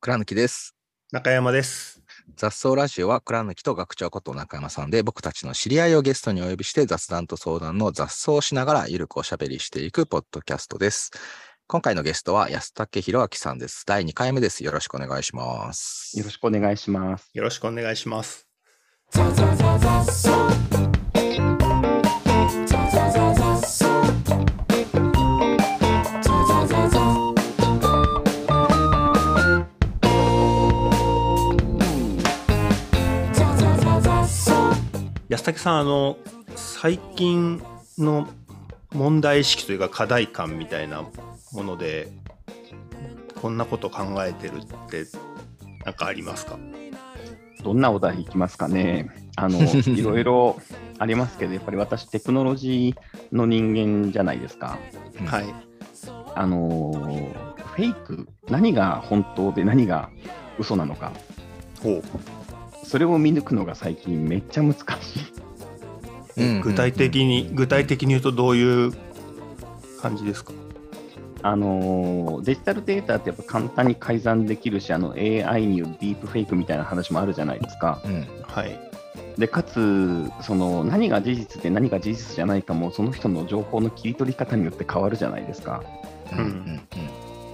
倉貫です。中山です。雑草ラジオは倉貫と学長こと中山さんで僕たちの知り合いをゲストにお呼びして雑談と相談の雑草をしながらゆるくおしゃべりしていくポッドキャストです。今回のゲストは安武弘明さんです。第2回目です。よろしくお願いします。よろしくお願いします。よろしくお願いします。安武さん、あの、最近の問題意識というか課題感みたいなもので、こんなこと考えてるって、なんかありますか？どんなお題いきますかね？あの、いろいろありますけど、やっぱり私、テクノロジーの人間じゃないですか。うんはい。あの、フェイク、何が本当で何が嘘なのか。それを見抜くのが最近めっちゃ難しい。うん。具体的に、具体的に言うとどういう感じですか？あのデジタルデータってやっぱ簡単に改ざんできるし、あの AI によるディープフェイクみたいな話もあるじゃないですか。うん。はい。でかつその何が事実で何が事実じゃないかもその人の情報の切り取り方によって変わるじゃないですか。うん。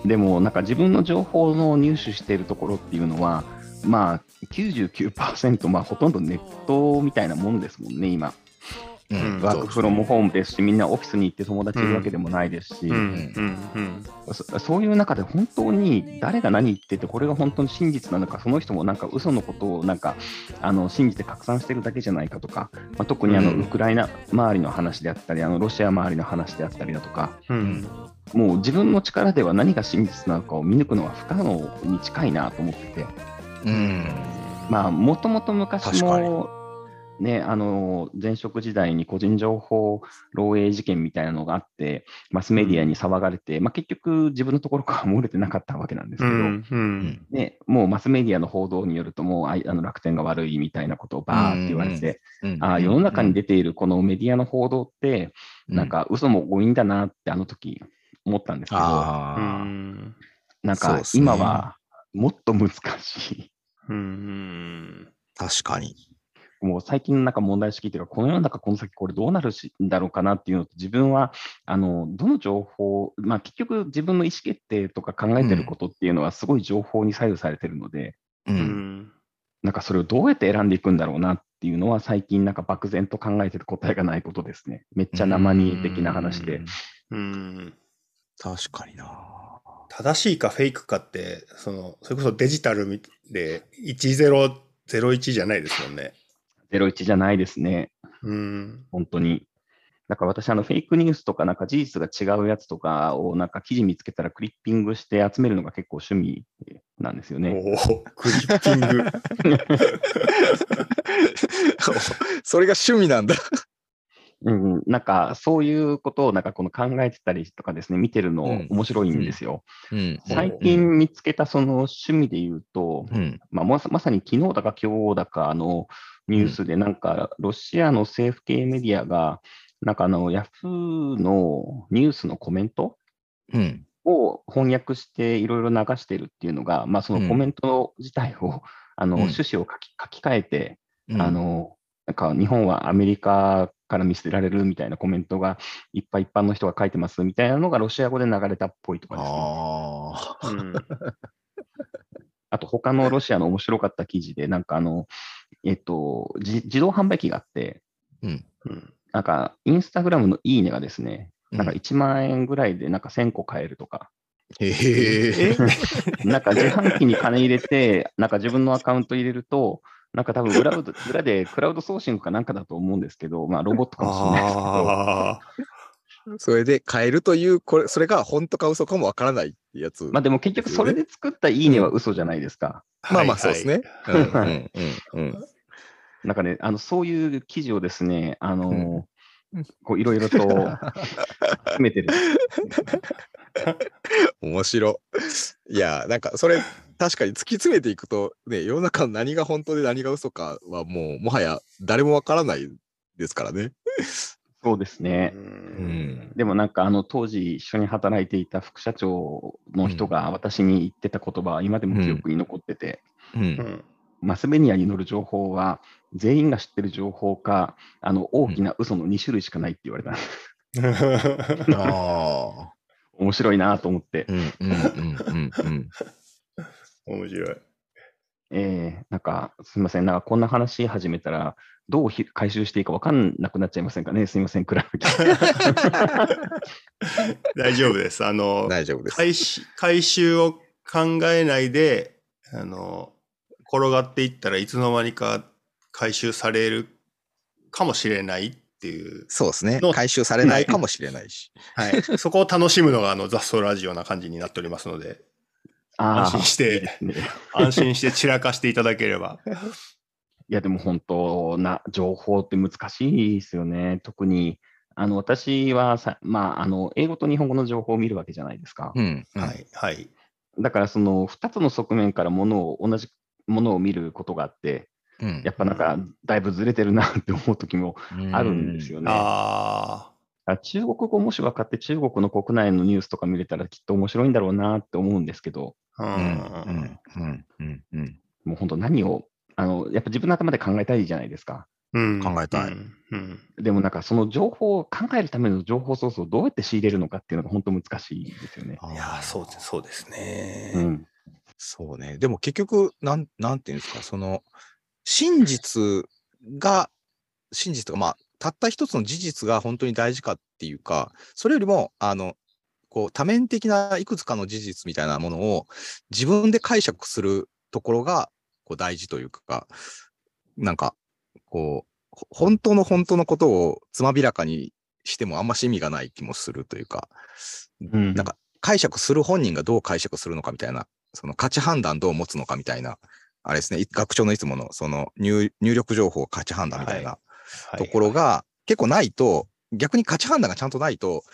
うん。でもなんか自分の情報の入手しているところっていうのはまあ99%まあほとんどネットみたいなもんですもんね今。うんうん。ワークフロムホームですしみんなオフィスに行って友達いるわけでもないですし。そそういう中で本当に誰が何言っててこれが本当に真実なのかその人もなんか嘘のことをなんかあの信じて拡散してるだけじゃないかとか、まあ、特にあのうん。ウクライナ周りの話であったりあのロシア周りの話であったりだとかうん。もう自分の力では何が真実なのかを見抜くのは不可能に近いなと思ってて。うんまあもともと昔もね、あの前職時代に個人情報漏洩事件みたいなのがあって、マスメディアに騒がれて、まあ、結局、自分のところから漏れてなかったわけなんですけど、うん、うん。ね、もうマスメディアの報道によると、もうあの楽天が悪いみたいなことをバーって言われて、うんあー世の中に出ているこのメディアの報道って、うんなんか嘘も多いんだなって、あの時思ったんですけど、うああん。なんか今はもっと難しい。うん。確かに。もう最近のなんか問題意識っていうか、この世の中この先これどうなるしんだろうかなっていうのと、自分は、あの、どの情報、まあ結局自分の意思決定とか考えてることっていうのはすごい情報に左右されてるので、ううんん。なんかそれをどうやって選んでいくんだろうなっていうのは最近なんか漠然と考えてる答えがないことですね。めっちゃ生煮的な話で。うん。確かにな。正しいかフェイクかって、その、それこそデジタルで1001じゃないですもんね。01じゃないですね。うん。本当に。だから私、あの、フェイクニュースとか、なんか事実が違うやつとかを、なんか記事見つけたらクリッピングして集めるのが結構趣味なんですよね。おお、クリッピング。それが趣味なんだ。うん、なんかそういうことをなんかこの考えてたりとかですね、見てるのうん。面白いんですよ。うん。最近見つけたその趣味で言うと、うん。まあ、まさまさに昨日だか今日だかのニュースで、なんかロシアの政府系メディアが、なんかあのヤフーのニュースのコメントうん。を翻訳していろいろ流してるっていうのが、まあ、そのコメント自体を、あのうん。趣旨を書き書き換えて、うん。あ、の、なんか日本はアメリカから見捨てられるみたいなコメントがいっぱい一般の人が書いてますみたいなのがロシア語で流れたっぽいとかですね。ああ。うん。あと他のロシアの面白かった記事で、なんかあの、えっと、じ自動販売機があって、うん。うんなんかインスタグラムのいいねがですね、なんかうん1万円ぐらいでなんか1000個買えるとか、へえ？なんか自販機に金入れて、なんか自分のアカウント入れると、なんか多分裏裏 裏でクラウドソーシングかなんかだと思うんですけど、まあロボットかもしれないですけど、ああ。それで変えるという、これ、それが本当か嘘かもわからないってやつ。まあでも結局それで作ったいいねは嘘じゃないですか。まあまあそうですね。うんうんはうんうんなんかね、あのそういう記事をですね、あのうんこういろいろと詰めてる。面白い。いや、なんかそれ、確かに突き詰めていくと、ね、世の中の何が本当で何が嘘かはもう、もはや誰もわからないですからね。そうですね。うんでもなんかあの当時一緒に働いていた副社長の人が私に言ってた言葉は今でも記憶に残ってて、う。うんんマスメディアに載る情報は全員が知ってる情報か、あの大きな嘘の2種類しかないって言われたんです。ああ。面白いなと思って、うんうんうんうんうん。面白い。えーなんかすみません、なんかこんな話始めたら、どうひ回収していいか分かんなくなっちゃいませんかね、すみません、暗い 大丈夫です。あの、大丈夫です。回収回収を考えないで、あの、転がっていったらいつの間にか回収されるかもしれないっていう、そうですねの。回収されないかもしれないし。はい、そこを楽しむのがあの雑草ラジオな感じになっておりますので、安心してね 安心して散らかしていただければ。いや、でも本当な情報って難しいですよね。特に、あの私はさ、まあ、あの英語と日本語の情報を見るわけじゃないですか。うん。うんはい、はい。だから、その2つの側面からものを、同じものを見ることがあって、うんやっぱなんか、だいぶずれてるなって思う時もあるんですよね。ああ中国語もし分かって中国の国内のニュースとか見れたらきっと面白いんだろうなって思うんですけど、あ、ううんん。うん。うん。うん。もう本当何を、あの、やっぱ自分の頭で考えたいじゃないですか。うん考えたいうんうんでもなんかその情報を考えるための情報ソースをどうやって仕入れるのかっていうのが本当難しいですよね。いやー、そうです、そうですね。うん。そうね。でも結局、なん、なんていうんですか、その、真実が、真実とか、まあ、たった一つの事実が本当に大事かっていうか、それよりも、あの、こう、多面的ないくつかの事実みたいなものを自分で解釈するところが、こう、大事というか、なんか、こう、ほ本当の本当のことをつまびらかにしてもあんまし意味がない気もするというか、うんなんか解釈する本人がどう解釈するのかみたいな、その価値判断どう持つのかみたいな、あれですね、い学長のいつものその入入力情報価値判断みたいなはいところが結構ないと、逆に価値判断がちゃんとないと、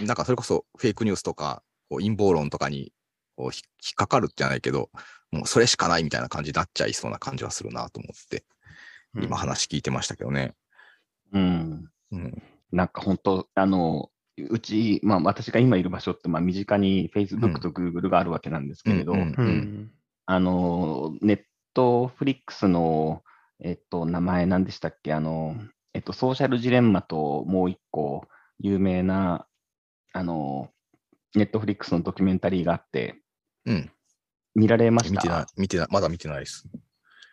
なんかそれこそフェイクニュースとか、陰謀論とかに引っかかるじゃないけど、もうそれしかないみたいな感じになっちゃいそうな感じはするなと思って、今話聞いてましたけどね。うん。うん。なんか本当、あの、うち、まあ私が今いる場所って、まあ身近にうん Facebook と Google があるわけなんですけれど。あの、ネットフリックスの、えっと、名前何でしたっけ？あの、えっと、ソーシャルジレンマともう一個有名な、あの、ネットフリックスのドキュメンタリーがあって、うん。見られまし見てないた、見てない、まだ見てないです。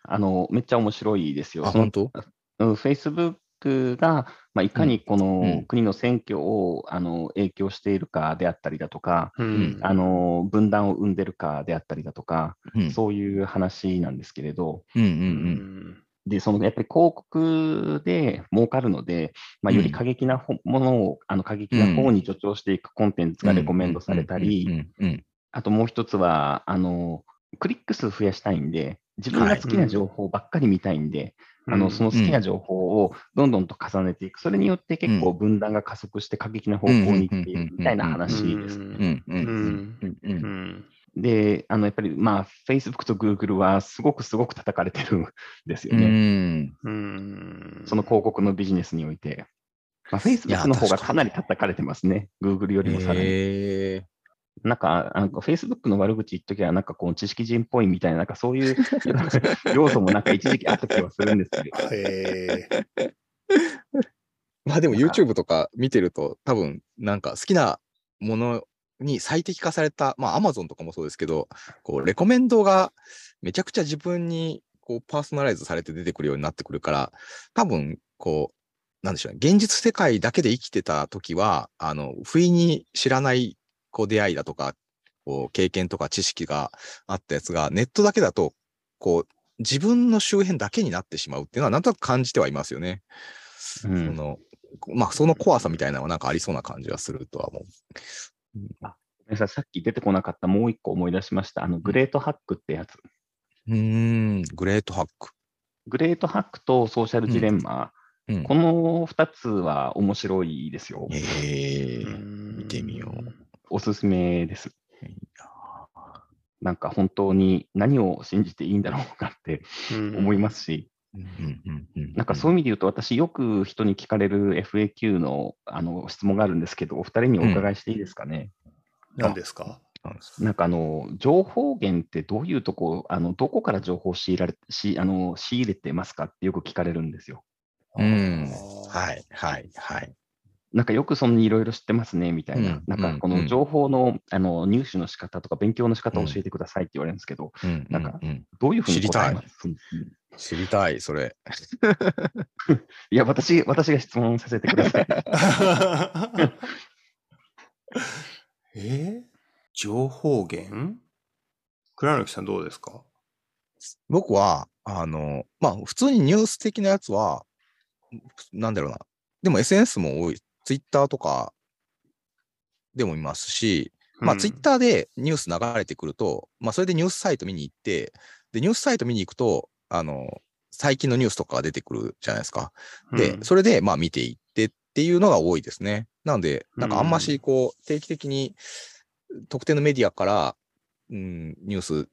あの、めっちゃ面白いですよ。あ、本当？うん Facebook が、まあ、いかにこうん。の国の選挙を、あの影響しているかであったりだとか、うん。あの分断を生んでるかであったりだとか、うん。そういう話なんですけれど、で、そのやっぱり広告で儲かるので、まあ、より過激なほものを、あの過激な方に助長していくコンテンツがレコメンドされたり、あともう一つは、あの、クリック数増やしたいんで、自分が好きな情報ばっかり見たいんで、あのその好きな情報をどんどんと重ねていく、それによって結構分断が加速して過激な方向に行っていくみたいな話です。うんうんううんんうんううんんで、あのやっぱり、まあ、Facebook と Google はすごくすごく叩かれてるんですようね。んうんその広告のビジネスにおいて。まあ、Facebook の方がかなり叩かれてますね。Google よりもさらに。へーなんか、あの Facebook の悪口言っときゃ、なんかこう、知識人っぽいみたいな、なんかそういう 要素もなんか一時期あった気はするんですけど。へえ まあでもなんか YouTube とか見てると多分なんか好きなものに最適化された、まあ Amazon とかもそうですけど、こうレコメンドがめちゃくちゃ自分にこうパーソナライズされて出てくるようになってくるから、多分こう、なんでしょうね、現実世界だけで生きてた時は、あの、不意に知らないこう出会いだとか、こう経験とか知識があったやつが、ネットだけだと、こう、自分の周辺だけになってしまうっていうのは、なんとなく感じてはいますよね。そうん、の、まあ、その怖さみたいなのはなんかありそうな感じはするとは思う。ごめんなさいさっき出てこなかったもう一個思い出しました。あの、グレートハックってやつ。うーん、グレートハック。グレートハックとソーシャルジレンマ、うんこの2つは面白いですよ。ええ見見てみよう。おすすめです。なんか本当に何を信じていいんだろうかって思いますし、うんうんうんなんかそういう意味で言うと、私、よく人に聞かれる FAQ のあの質問があるんですけど、お二人にお伺いしていいですかね？何ですか？なんですなんかあの情報源ってどういうとこ、あのどこから情報を仕入られしあの仕入れてますかってよく聞かれるんですよ。うんい。はい、はい、はい。なんかよくそんないろいろ知ってますねみたいな、うんなんかこうん。の情報の,、あの入手の仕方とか勉強の仕方を教えてくださいって言われるんですけど、うん、なんかどういうふうに知りたい。知りたい、それ。いや私、私が質問させてください。え？ー情報源？倉貫さんどうですか？僕は、あの、まあ、普通にニュース的なやつは、なんだろうな。でも SNS も多い。ツイッターとかでもいますし、まあ、ツイッターでニュース流れてくると、まあ、それでニュースサイト見に行って、で、ニュースサイト見に行くと、あの、最近のニュースとかが出てくるじゃないですか。で、うんそれで、まあ、見ていってっていうのが多いですね。なので、なんかあんまし、こう、定期的に特定のメディアから、うん、ニュース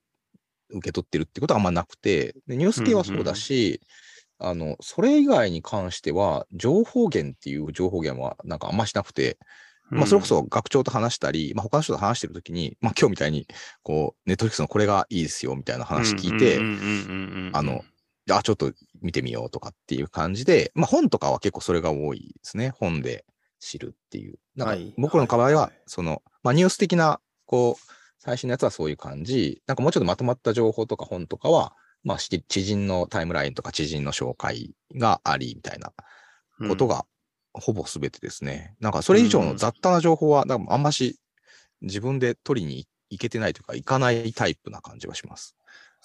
受け取ってるってことはあんまなくて、でニュース系はそうだし、あの、それ以外に関しては、情報源っていう情報源はなんかあんましなくて、まあ、それこそ学長と話したり、まあ、他の人と話してるときに、まあ、今日みたいに、こう、ネットフリックスのこれがいいですよみたいな話聞いて、あの、あ、ちょっと見てみようとかっていう感じで、まあ、本とかは結構それが多いですね。本で知るっていう。なんかはい僕の場合はその、まあ、ニュース的な、こう、最新のやつはそういう感じ。なんかもうちょっとまとまった情報とか本とかは、まあ、し知人のタイムラインとか知人の紹介がありみたいなことがほぼ全てですね。なんかそれ以上の雑多な情報は、なんかあんまし自分で取りに行けてないというか、行かないタイプな感じはします。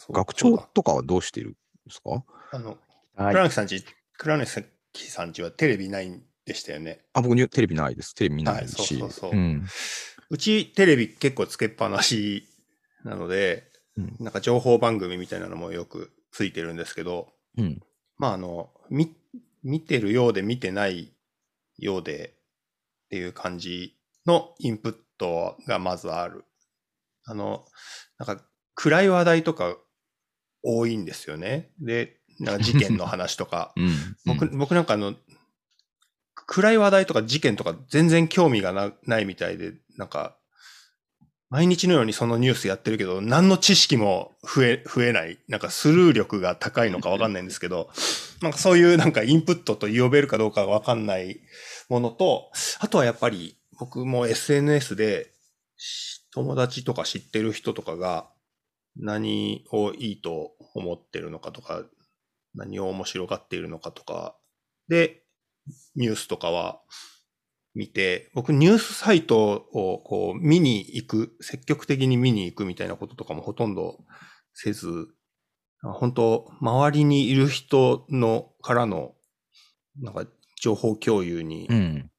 学長とかはどうしてるんですか？あの、はい倉貫さんち、倉貫さんちはテレビないんでしたよね。あ、僕にテレビないです。テレビ見ないし。はいそうそうそううん。うちテレビ結構つけっぱなしなので、うんなんか情報番組みたいなのもよくついてるんですけど、うん。まああの、み、見てるようで見てないようでっていう感じのインプットがまずある。あの、なんか暗い話題とか多いんですよね。で、なんか事件の話とか。うん。僕、僕なんかあの、暗い話題とか事件とか全然興味がなないみたいで、なんか、毎日のようにそのニュースやってるけど、何の知識も増え、増えない。なんかスルー力が高いのかわかんないんですけど、なんかそういうなんかインプットと呼べるかどうかわかんないものと、あとはやっぱり僕も SNS で友達とか知ってる人とかが何をいいと思ってるのかとか、何を面白がっているのかとか、で、ニュースとかは見て、僕ニュースサイトをこう見に行く、積極的に見に行くみたいなこととかもほとんどせず、本当周りにいる人のからの、なんか情報共有にうん。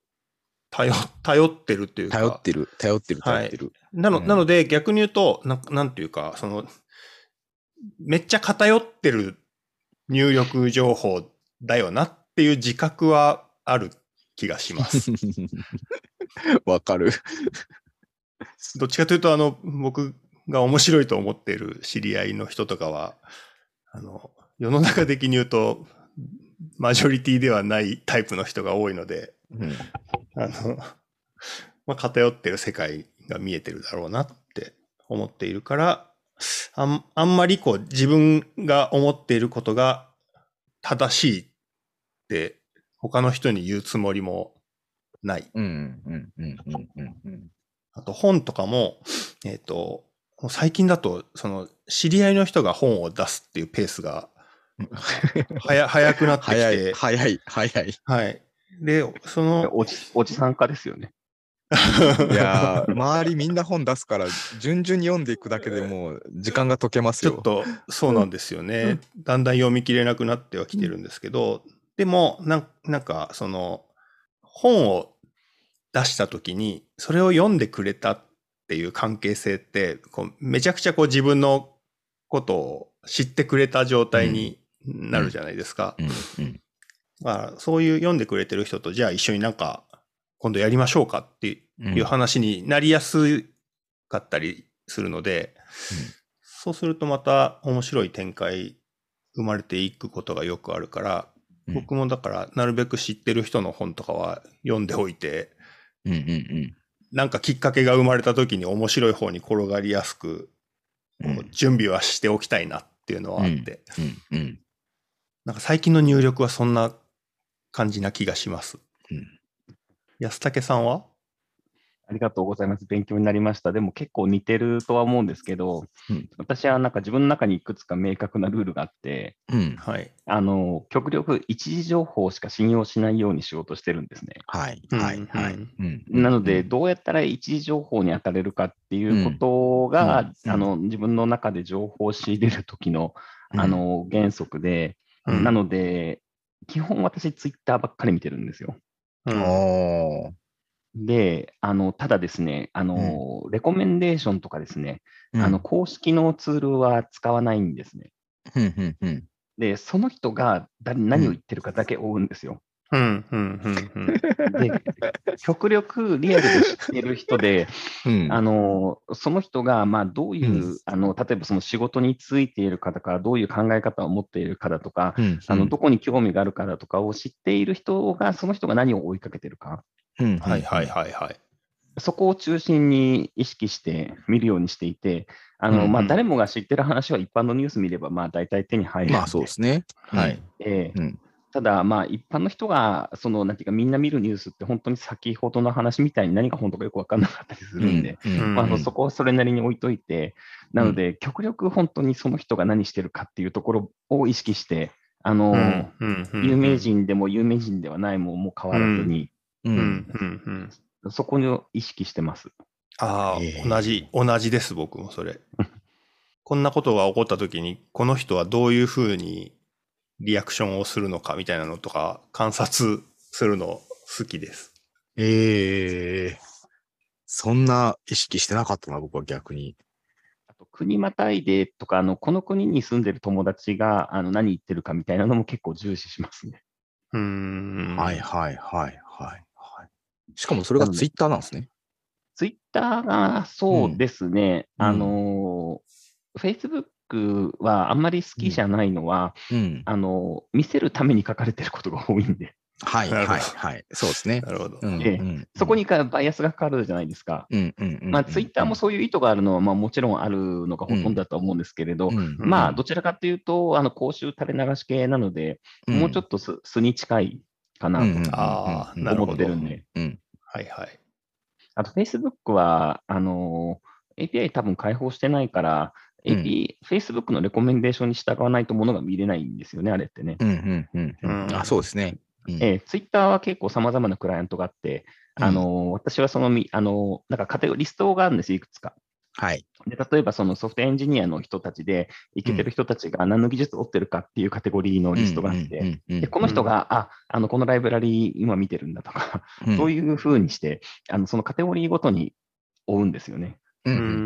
頼頼ってるっていうか、頼ってる、頼ってる、はい頼ってる。なの、うんなので逆に言うと、ななんていうか、その、めっちゃ偏ってる入力情報だよなっていう自覚はある気がします。わかる。どっちかというと、あの、僕が面白いと思っている知り合いの人とかは、あの、世の中的に言うと、マジョリティではないタイプの人が多いので、うんあの、まあ、偏ってる世界が見えてるだろうなって思っているから、あんあんまりこう自分が思っていることが正しいって他の人に言うつもりもない。うん。うん。うん。うん。うん。うん。あと本とかも、えっ、と、最近だと、その、知り合いの人が本を出すっていうペースが、はや、早くなってき 早い、て、早い、早い。はい。で、その、おじおじさん化ですよね。いやー、周りみんな本出すから、順々に読んでいくだけでもう時間が解けますよ。ちょっとそうなんですよね。だんだん読み切れなくなってはきてるんですけど、でもなん、なんか、その、本を出した時に、それを読んでくれたっていう関係性って、こうめちゃくちゃこう自分のことを知ってくれた状態になるじゃないですか。そういう読んでくれてる人と、じゃあ一緒になんか、今度やりましょうかっていう話になりやすかったりするので、そうするとまた面白い展開生まれていくことがよくあるから、うん僕もだから、なるべく知ってる人の本とかは読んでおいて、うんうんなんかきっかけが生まれた時に面白い方に転がりやすく、準備はしておきたいなっていうのはあって、うんうん。なんか最近の入力はそんな感じな気がします。うん。安武さんは？ありがとうございます。勉強になりました。でも結構似てるとは思うんですけど、うん私はなんか自分の中にいくつか明確なルールがあって、うん。はい。あの、極力一時情報しか信用しないようにしようとしてるんですね。はいはいうんはい。なので、、どうやったら一時情報に当たれるかっていうことが、うんうんあの自分の中で情報を仕入れる時のうんあ、の原則で、うんなので、基本私、ツイッターばっかり見てるんですよ。うんおーで、あのただですね、あのレコメンデーションとかですね、あの、公式のツールは使わないんですね。うんうんうんで、その人が誰何を言ってるかだけ追うんですよ。うん、うん、うん、うん。で、極力リアルで知ってる人で、うん。あのその人がまあどういう、うんあの例えばその仕事についているかとか、どういう考え方を持っているかだとか、うん、あのどこに興味があるかだとかを知っている人が、その人が何を追いかけてるか、うん、はい、はい、はい、はい。そこを中心に意識して見るようにしていて、あのうんまあ、誰もが知ってる話は一般のニュース見れば、まあ、大体手に入るんまあそうですね。はい。ええ。うん。ただ、まあ、一般の人が、その、なんていうか、みんな見るニュースって、本当に先ほどの話みたいに何が本当かよく分かんなかったりするんで、うんうんまあ、あのそこはそれなりに置いといて、なので、極力本当にその人が何してるかっていうところを意識して、あの、うんうんうん有名人でも有名人ではないもも変わらずに、う。うんん、うん、うん。そこに意識してます。あええあ、同じ、同じです、僕もそれ。こんなことが起こった時に、この人はどういうふうにリアクションをするのかみたいなのとか、観察するの好きです。ええそんな意識してなかったな、僕は逆に。あと、国またいでとか、あの、この国に住んでる友達が、あの、何言ってるかみたいなのも結構重視しますね。うーん。はいはいはい。しかもそれがツイッターなんですね。ツイッターがそうですね、うんあの、Facebook はあんまり好きじゃないのは、うん。あの、見せるために書かれてることが多いんで、はいはいはい。そうですね。なるほど。うんええうんそこにかバイアスがかかるじゃないですか。うんうんうん。まあ、ツイッターもそういう意図があるのは、まあ、もちろんあるのがほとんどだとは思うんですけれど、うんまあ、どちらかというと、あの公衆垂れ流し系なので、もうちょっと素素に近いかなとああ、なるほど。思ってるんで。うん。はいはい。あと、Facebook は、あの API 多分開放してないから、うん AP Facebook のレコメンデーションに従わないとものが見れないんですよね、あれってね。うんうんうんううんん。あ、そうですね。うんえー、Twitter は結構様々なクライアントがあって、あの私はそのみ、あのなんかカテゴリストがあるんですよ、いくつか。はい。で例えばそのソフトエンジニアの人たちで、いけてる人たちが何の技術を持ってるかっていうカテゴリーのリストがあって、この人が、ああのこのライブラリー今見てるんだとか、そういいうふうにして、あのそのカテゴリーごとに追うんですよね。うん。うんうんうん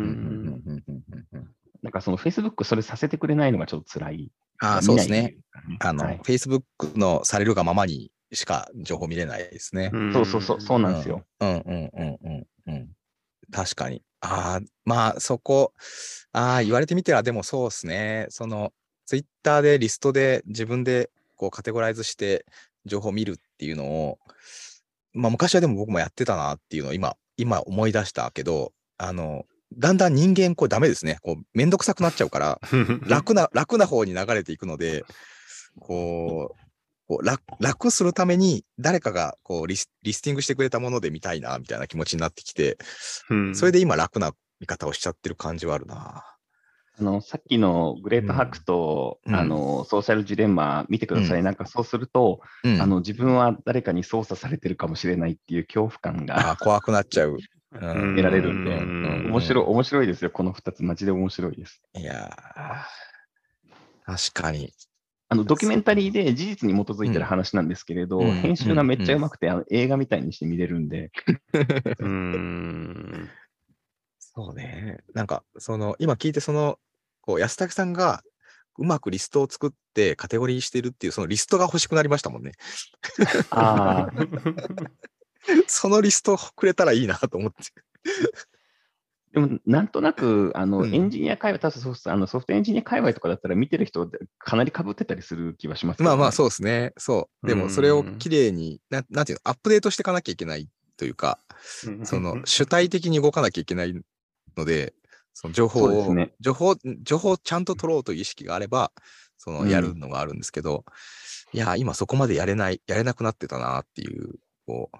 うんうんうんなんかその Facebook それさせてくれないのがちょっと辛い。ああ、そうですね。あの、はい Facebook のされるがままにしか情報見れないですね。そうそうそう、そうなんですよ。うんうんうんうんうん。確かに。ああ、まあそこ、ああ、言われてみてはでもそうですね。その、ツイッターでリストで自分でこうカテゴライズして情報を見るっていうのを、まあ昔はでも僕もやってたなっていうのを今、今思い出したけど、あの、だんだん人間これダメですね。こう、めんどくさくなっちゃうから、楽な、楽な方に流れていくので、こう、こう楽楽するために誰かがこうリスリスティングしてくれたもので見たいなみたいな気持ちになってきて、うんそれで今楽な見方をしちゃってる感じはあるな。あのさっきのグレートハックと、うんあのソーシャルジレンマ見てください。うんなんかそうすると、うん、あの自分は誰かに操作されてるかもしれないっていう恐怖感があ怖くなっちゃう。得られるんで、うん面白い、面白いですよ。この2つ、マジで面白いです。いやー確かに。あのドキュメンタリーで事実に基づいてる話なんですけれど、うん編集がめっちゃうまくて、あの映画みたいにして見れるんで、うーん。そうね。なんか、その、今聞いて、その、こう、安武さんが、うまくリストを作ってカテゴリーしてるっていう、そのリストが欲しくなりましたもんね。ああ、そのリストをくれたらいいなと思って。でも、なんとなく、あの、うん。エンジニア界隈、ソフトあのソフトエンジニア界隈とかだったら、見てる人、かなり被ってたりする気はしますね。まあまあそうですね。そう。でもそれをきれいに、ななんていうの、アップデートしていかなきゃいけないというか、その主体的に動かなきゃいけないので、その情報を、ね。情報、情報をちゃんと取ろうという意識があれば、そのうん。やるのがあるんですけど、いや、今そこまでやれない、やれなくなってたなっていう、こう、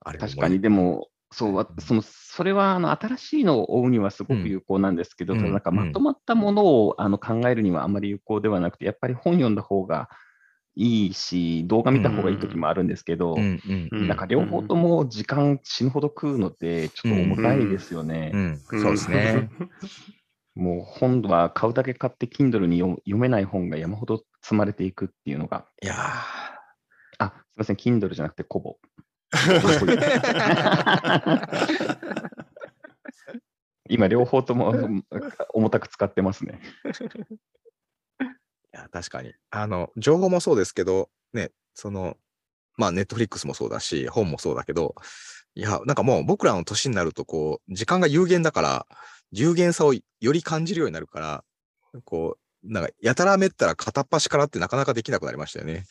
あれ確かに、でも、そうわそのそれはあの新しいのを追うにはすごく有効なんですけど、うん。なんかうん。まとまったものをあの考えるにはあまり有効ではなくて、やっぱり本読んだ方がいいし、動画見た方がいい時もあるんですけど、うん。なんか両方とも時間死ぬほど食うので、ちょっと重たいですよね。うん、そうですね。もう本は買うだけ買って Kindle に読読めない本が山ほど積まれていくっていうのが、いやー。あ、すみません、Kindle じゃなくてコボ。今、両方とも重たく使ってますね。いや、確かに。あの、情報もそうですけど、ね、その、まあ、ネットフリックスもそうだし、本もそうだけど、いや、なんかもう僕らの年になると、こう、時間が有限だから、有限さをより感じるようになるから、こう、なんか、やたらめったら片っ端からってなかなかできなくなりましたよね。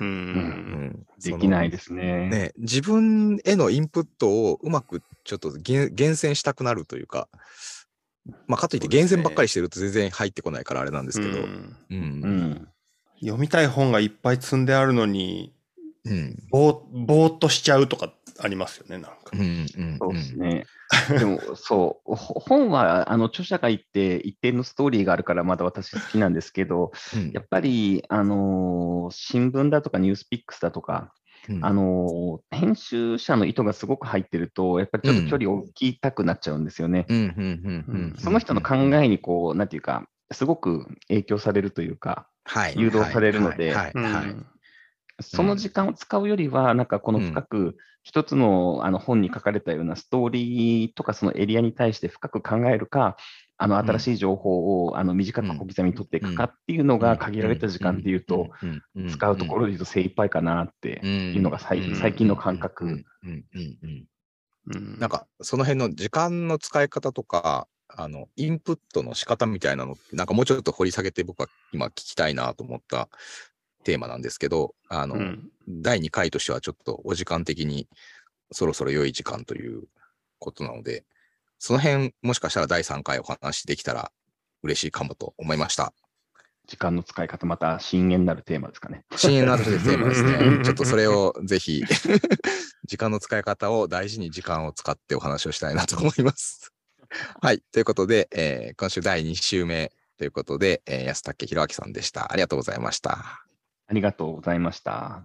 う。うんん。できないでですね。ね、自分へのインプットをうまくちょっと厳厳選したくなるというか、まあ、かといって厳選ばっかりしてると全然入ってこないからあれなんですけど、ううんん。うん。読みたい本がいっぱい積んであるのに、うん。ぼーぼーっとしちゃうとかありますよね、なんかう。ん。うん。そうですね。でも、そう、ほ本は、あの、著者がいて、一定のストーリーがあるから、まだ私好きなんですけど、うん。やっぱり、あのー新聞だとかニュースピックスだとか、うん。あのー編集者の意図がすごく入ってると、やっぱりちょっと距離を置きたくなっちゃうんですよね。その人の考えに、こう、なんていうか、すごく影響されるというか、はい。誘導されるのでその時間を使うよりは、なんかこの深く、一つのあの本に書かれたようなストーリーとかそのエリアに対して深く考えるか、あの新しい情報をあの短く小刻みに取っていくかっていうのが限られた時間っていうと、使うところで言うと精一杯かなっていうのが最最近の感覚。なんか、その辺の時間の使い方とか、あの、インプットの仕方みたいなのって、なんかもうちょっと掘り下げて僕は今聞きたいなと思ったテーマなんですけど、あの、うん第2回としてはちょっとお時間的にそろそろ良い時間ということなので、その辺もしかしたら第3回お話できたら嬉しいかもと思いました。時間の使い方、また深淵なるテーマですかね。深淵のあるテーマですうんね。ちょっとそれをぜひ、時間の使い方を大事に時間を使ってお話をしたいなと思います。はい。ということで、えー今週第2週目ということで、えー安武弘明さんでした。ありがとうございました。ありがとうございました。